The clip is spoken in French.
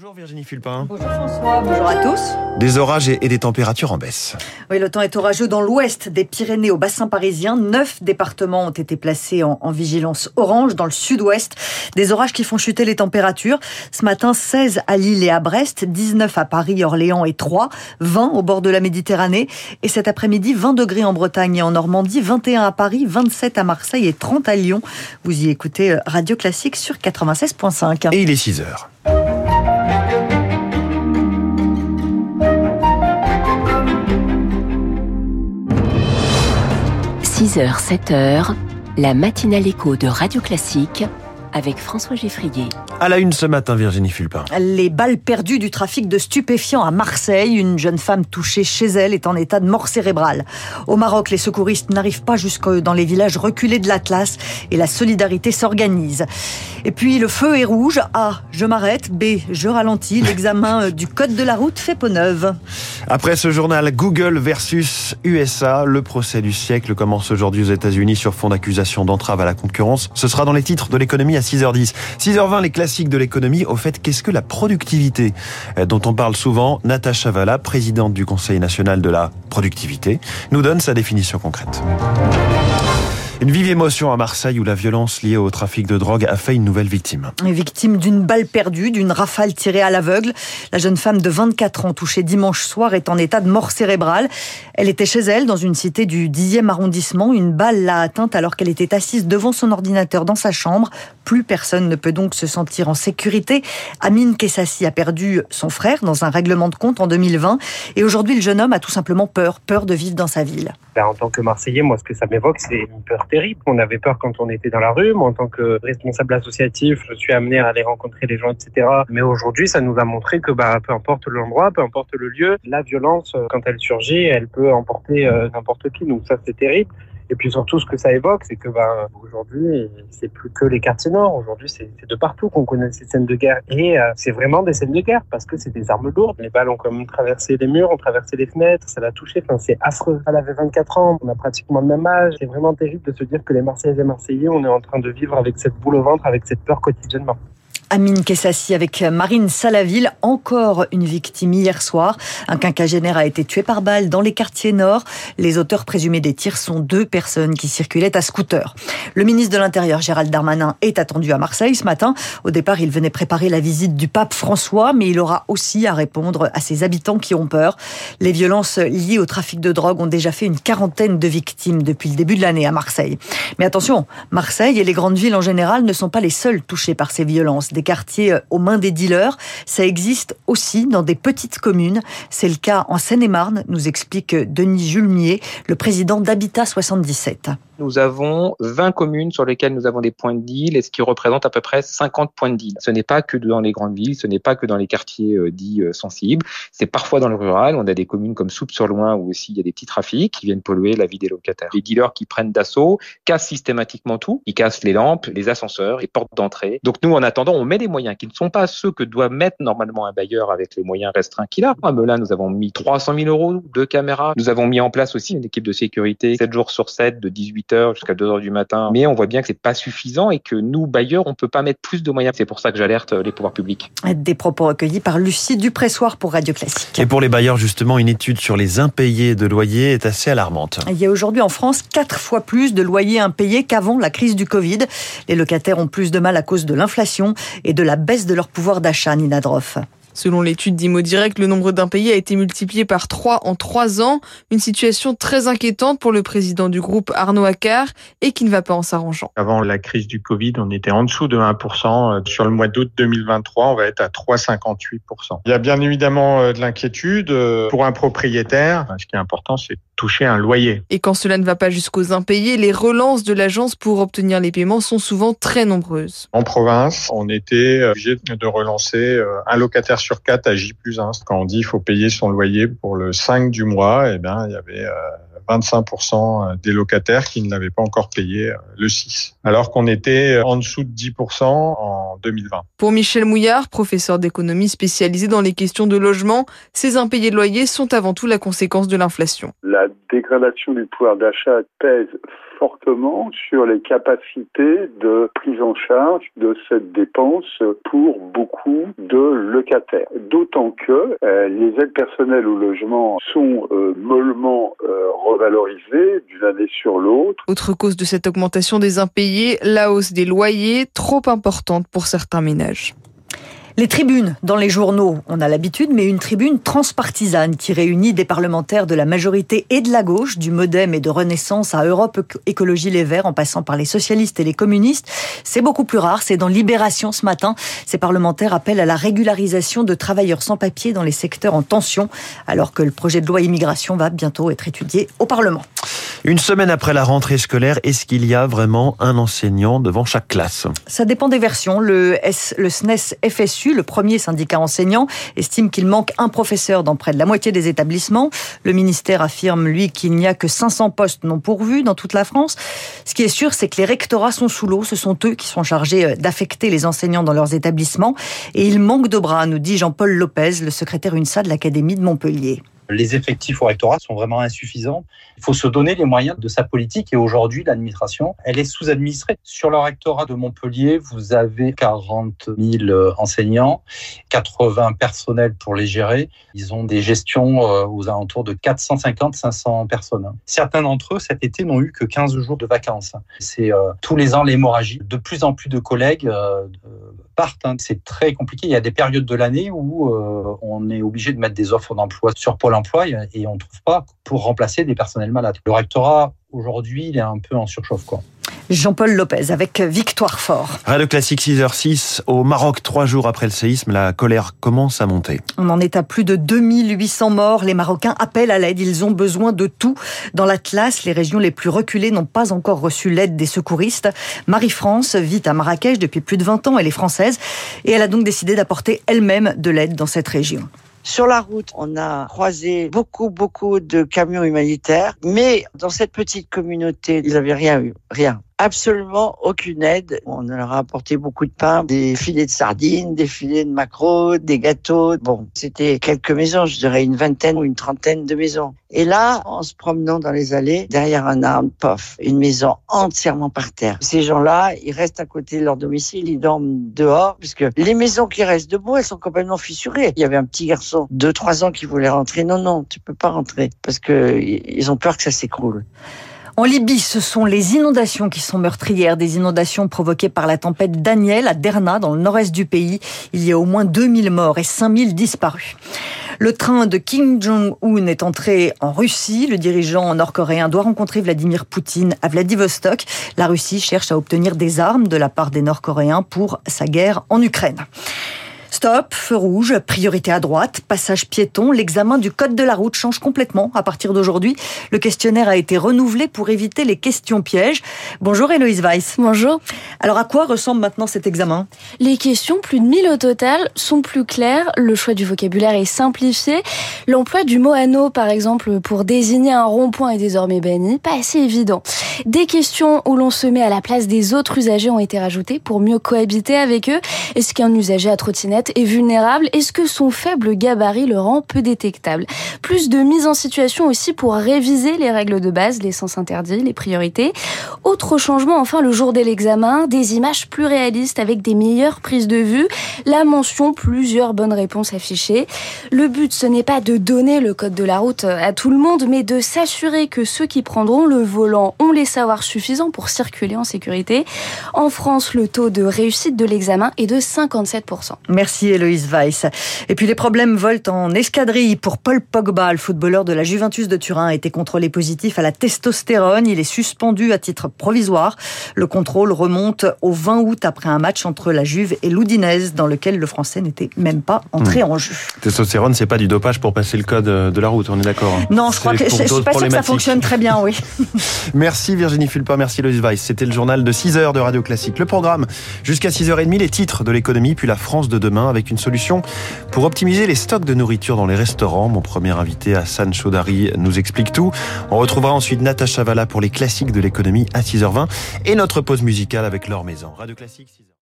Bonjour Virginie Fulpin. Bonjour François, bonjour à tous. Des orages et des températures en baisse. Oui, le temps est orageux dans l'ouest des Pyrénées au bassin parisien. Neuf départements ont été placés en, en vigilance orange dans le sud-ouest. Des orages qui font chuter les températures. Ce matin, 16 à Lille et à Brest, 19 à Paris, Orléans et Troyes, 20 au bord de la Méditerranée. Et cet après-midi, 20 degrés en Bretagne et en Normandie, 21 à Paris, 27 à Marseille et 30 à Lyon. Vous y écoutez euh, Radio Classique sur 96.5. Et il est 6 heures. 6h, 7h, la matinale écho de Radio Classique avec François Geffrier. À la une ce matin, Virginie Fulpin. Les balles perdues du trafic de stupéfiants à Marseille. Une jeune femme touchée chez elle est en état de mort cérébrale. Au Maroc, les secouristes n'arrivent pas jusque dans les villages reculés de l'Atlas et la solidarité s'organise. Et puis le feu est rouge. A. Je m'arrête. B. Je ralentis. L'examen du code de la route fait peau neuve. Après ce journal Google versus USA, le procès du siècle commence aujourd'hui aux États-Unis sur fond d'accusation d'entrave à la concurrence. Ce sera dans les titres de l'économie à 6h10. 6h20, les classiques de l'économie. Au fait, qu'est-ce que la productivité dont on parle souvent? Natacha Valla, présidente du Conseil national de la productivité, nous donne sa définition concrète. Une vive émotion à Marseille où la violence liée au trafic de drogue a fait une nouvelle victime. Victime d'une balle perdue, d'une rafale tirée à l'aveugle. La jeune femme de 24 ans touchée dimanche soir est en état de mort cérébrale. Elle était chez elle dans une cité du 10e arrondissement. Une balle l'a atteinte alors qu'elle était assise devant son ordinateur dans sa chambre. Plus personne ne peut donc se sentir en sécurité. Amine Kessassi a perdu son frère dans un règlement de compte en 2020 et aujourd'hui le jeune homme a tout simplement peur, peur de vivre dans sa ville. En tant que Marseillais, moi ce que ça m'évoque c'est une peur terrible. On avait peur quand on était dans la rue. Moi en tant que responsable associatif, je suis amené à aller rencontrer les gens, etc. Mais aujourd'hui, ça nous a montré que bah, peu importe l'endroit, peu importe le lieu, la violence, quand elle surgit, elle peut emporter euh, n'importe qui. Donc ça c'est terrible. Et puis surtout, ce que ça évoque, c'est que ben, aujourd'hui, c'est plus que les quartiers nord. Aujourd'hui, c'est de partout qu'on connaît ces scènes de guerre. Et euh, c'est vraiment des scènes de guerre parce que c'est des armes lourdes. Les balles ont comme traversé les murs, ont traversé les fenêtres, ça l'a touché. Enfin, c'est affreux. Elle avait 24 ans, on a pratiquement le même âge. C'est vraiment terrible de se dire que les Marseillais et Marseillais, on est en train de vivre avec cette boule au ventre, avec cette peur quotidiennement. Amine Kessassi avec Marine Salaville, encore une victime hier soir. Un quinquagénaire a été tué par balle dans les quartiers nord. Les auteurs présumés des tirs sont deux personnes qui circulaient à scooter. Le ministre de l'Intérieur, Gérald Darmanin, est attendu à Marseille ce matin. Au départ, il venait préparer la visite du pape François, mais il aura aussi à répondre à ses habitants qui ont peur. Les violences liées au trafic de drogue ont déjà fait une quarantaine de victimes depuis le début de l'année à Marseille. Mais attention, Marseille et les grandes villes en général ne sont pas les seules touchées par ces violences des quartiers euh, aux mains des dealers. Ça existe aussi dans des petites communes. C'est le cas en Seine-et-Marne, nous explique Denis Julmier, le président d'Habitat 77 nous avons 20 communes sur lesquelles nous avons des points de deal et ce qui représente à peu près 50 points de deal. Ce n'est pas que dans les grandes villes, ce n'est pas que dans les quartiers euh, dits euh, sensibles, c'est parfois dans le rural. On a des communes comme Soupe-sur-Loing où aussi il y a des petits trafics qui viennent polluer la vie des locataires. Les dealers qui prennent d'assaut cassent systématiquement tout. Ils cassent les lampes, les ascenseurs, les portes d'entrée. Donc nous, en attendant, on met des moyens qui ne sont pas ceux que doit mettre normalement un bailleur avec les moyens restreints qu'il a. À Melun, nous avons mis 300 000 euros de caméras. Nous avons mis en place aussi une équipe de sécurité 7 jours sur 7 de 18 jusqu'à 2 heures du matin. Mais on voit bien que c'est pas suffisant et que nous, bailleurs, on peut pas mettre plus de moyens. C'est pour ça que j'alerte les pouvoirs publics. Des propos recueillis par Lucie Dupressoir pour Radio Classique. Et pour les bailleurs, justement, une étude sur les impayés de loyers est assez alarmante. Il y a aujourd'hui en France quatre fois plus de loyers impayés qu'avant la crise du Covid. Les locataires ont plus de mal à cause de l'inflation et de la baisse de leur pouvoir d'achat, Nina Droff. Selon l'étude d'Imo Direct, le nombre d'impayés a été multiplié par 3 en 3 ans. Une situation très inquiétante pour le président du groupe Arnaud Accard et qui ne va pas en s'arrangeant. Avant la crise du Covid, on était en dessous de 1%. Sur le mois d'août 2023, on va être à 3,58%. Il y a bien évidemment euh, de l'inquiétude euh, pour un propriétaire. Ce qui est important, c'est toucher un loyer. Et quand cela ne va pas jusqu'aux impayés, les relances de l'agence pour obtenir les paiements sont souvent très nombreuses. En province, on était obligé de relancer un locataire sur 4 à J plus 1. Quand on dit qu'il faut payer son loyer pour le 5 du mois, eh bien, il y avait 25% des locataires qui ne l'avaient pas encore payé le 6, alors qu'on était en dessous de 10% en 2020. Pour Michel Mouillard, professeur d'économie spécialisé dans les questions de logement, ces impayés de loyer sont avant tout la conséquence de l'inflation. La dégradation du pouvoir d'achat pèse fortement sur les capacités de prise en charge de cette dépense pour beaucoup de locataires. D'autant que euh, les aides personnelles au logement sont euh, mollement euh, revalorisées d'une année sur l'autre. Autre cause de cette augmentation des impayés, la hausse des loyers, trop importante pour certains ménages. Les tribunes dans les journaux, on a l'habitude, mais une tribune transpartisane qui réunit des parlementaires de la majorité et de la gauche, du Modem et de Renaissance à Europe Écologie Les Verts, en passant par les socialistes et les communistes, c'est beaucoup plus rare. C'est dans Libération ce matin. Ces parlementaires appellent à la régularisation de travailleurs sans papier dans les secteurs en tension, alors que le projet de loi immigration va bientôt être étudié au Parlement. Une semaine après la rentrée scolaire, est-ce qu'il y a vraiment un enseignant devant chaque classe? Ça dépend des versions. Le, SNES FSU, le premier syndicat enseignant, estime qu'il manque un professeur dans près de la moitié des établissements. Le ministère affirme, lui, qu'il n'y a que 500 postes non pourvus dans toute la France. Ce qui est sûr, c'est que les rectorats sont sous l'eau. Ce sont eux qui sont chargés euh, d'affecter les enseignants dans leurs établissements. Et il manque de bras, nous dit Jean-Paul Lopez, le secrétaire UNSA de l'Académie de Montpellier les effectifs au rectorat sont vraiment insuffisants. Il faut se donner les moyens de sa politique et aujourd'hui, l'administration, elle est sous-administrée. Sur le rectorat de Montpellier, vous avez 40 000 euh, enseignants, 80 personnels pour les gérer. Ils ont des gestions euh, aux alentours de 450-500 personnes. Certains d'entre eux, cet été, n'ont eu que 15 jours de vacances. C'est euh, tous les ans l'hémorragie. De plus en plus de collègues partent. Hein. C'est très compliqué. Il y a des périodes de l'année où on est obligé de mettre des offres d'emploi sur Pôle et on ne trouve pas pour remplacer des personnels malades. Le rectorat, aujourd'hui, il est un peu en surchauffe. Quoi. Jean-Paul Lopez avec Victoire Fort. Radio Classique 6h06 au Maroc, trois jours après le séisme, la colère commence à monter. On en est à plus de 2800 morts. Les Marocains appellent à l'aide. Ils ont besoin de tout. Dans l'Atlas, les régions les plus reculées n'ont pas encore reçu l'aide des secouristes. Marie-France vit à Marrakech depuis plus de 20 ans. Elle est française et elle a donc décidé d'apporter elle-même de l'aide dans cette région. Sur la route, on a croisé beaucoup, beaucoup de camions humanitaires, mais dans cette petite communauté, ils n'avaient rien eu, rien absolument aucune aide. On leur a apporté beaucoup de pain, des filets de sardines, des filets de maquereau, des gâteaux. Bon, c'était quelques maisons, je dirais une vingtaine ou une trentaine de maisons. Et là, en se promenant dans les allées, derrière un arbre, pof, une maison entièrement par terre. Ces gens-là, ils restent à côté de leur domicile, ils dorment dehors, puisque les maisons qui restent debout, elles sont complètement fissurées. Il y avait un petit garçon de 3 ans qui voulait rentrer. Non, non, tu peux pas rentrer, parce que ils ont peur que ça s'écroule. En Libye, ce sont les inondations qui sont meurtrières, des inondations provoquées par la tempête Daniel à Derna, dans le nord-est du pays. Il y a au moins 2000 morts et 5000 disparus. Le train de Kim Jong-un est entré en Russie. Le dirigeant nord-coréen doit rencontrer Vladimir Poutine à Vladivostok. La Russie cherche à obtenir des armes de la part des Nord-Coréens pour sa guerre en Ukraine. Stop, feu rouge, priorité à droite, passage piéton, l'examen du code de la route change complètement à partir d'aujourd'hui. Le questionnaire a été renouvelé pour éviter les questions pièges. Bonjour Héloïse Weiss. Bonjour. Alors à quoi ressemble maintenant cet examen? Les questions, plus de 1000 au total, sont plus claires, le choix du vocabulaire est simplifié, l'emploi du mot anneau par exemple pour désigner un rond-point est désormais banni, pas assez évident. Des questions où l'on se met à la place des autres usagers ont été rajoutées pour mieux cohabiter avec eux. Est-ce qu'un usager à trottinette est vulnérable Est-ce que son faible gabarit le rend peu détectable? Plus de mise en situation aussi pour réviser les règles de base, les sens interdits, les priorités. Autre changement, enfin, le jour de l'examen, des images plus réalistes avec des meilleures prises de vue, la mention plusieurs bonnes réponses affichées. Le but, ce n'est pas de donner le code de la route à tout le monde, mais de s'assurer que ceux qui prendront le volant ont les savoirs suffisants pour circuler en sécurité. En France, le taux de réussite de l'examen est de 57%. Merci. Merci Héloïse Weiss. Et puis les problèmes volent en escadrille pour Paul Pogba, le footballeur de la Juventus de Turin, a été contrôlé positif à la testostérone. Il est suspendu à titre provisoire. Le contrôle remonte au 20 août après un match entre la Juve et l'Udinese dans lequel le Français n'était même pas entré hmm. en jeu. Testostérone, c'est pas du dopage pour passer le code de la route, on est d'accord hein Non, je crois que je, suis pas sûr que ça fonctionne très bien, oui. merci Virginie Fulpa, merci Héloïse Weiss. C'était le journal de 6 heures de Radio Classique. Le programme jusqu'à 6h30, les titres de l'économie, puis la France de demain avec une solution pour optimiser les stocks de nourriture dans les restaurants. Mon premier invité, Hassan Chaudari, nous explique tout. On retrouvera ensuite Natacha Valla pour les classiques de l'économie à 6h20 et notre pause musicale avec Laure Maison. Radio Classique 6h.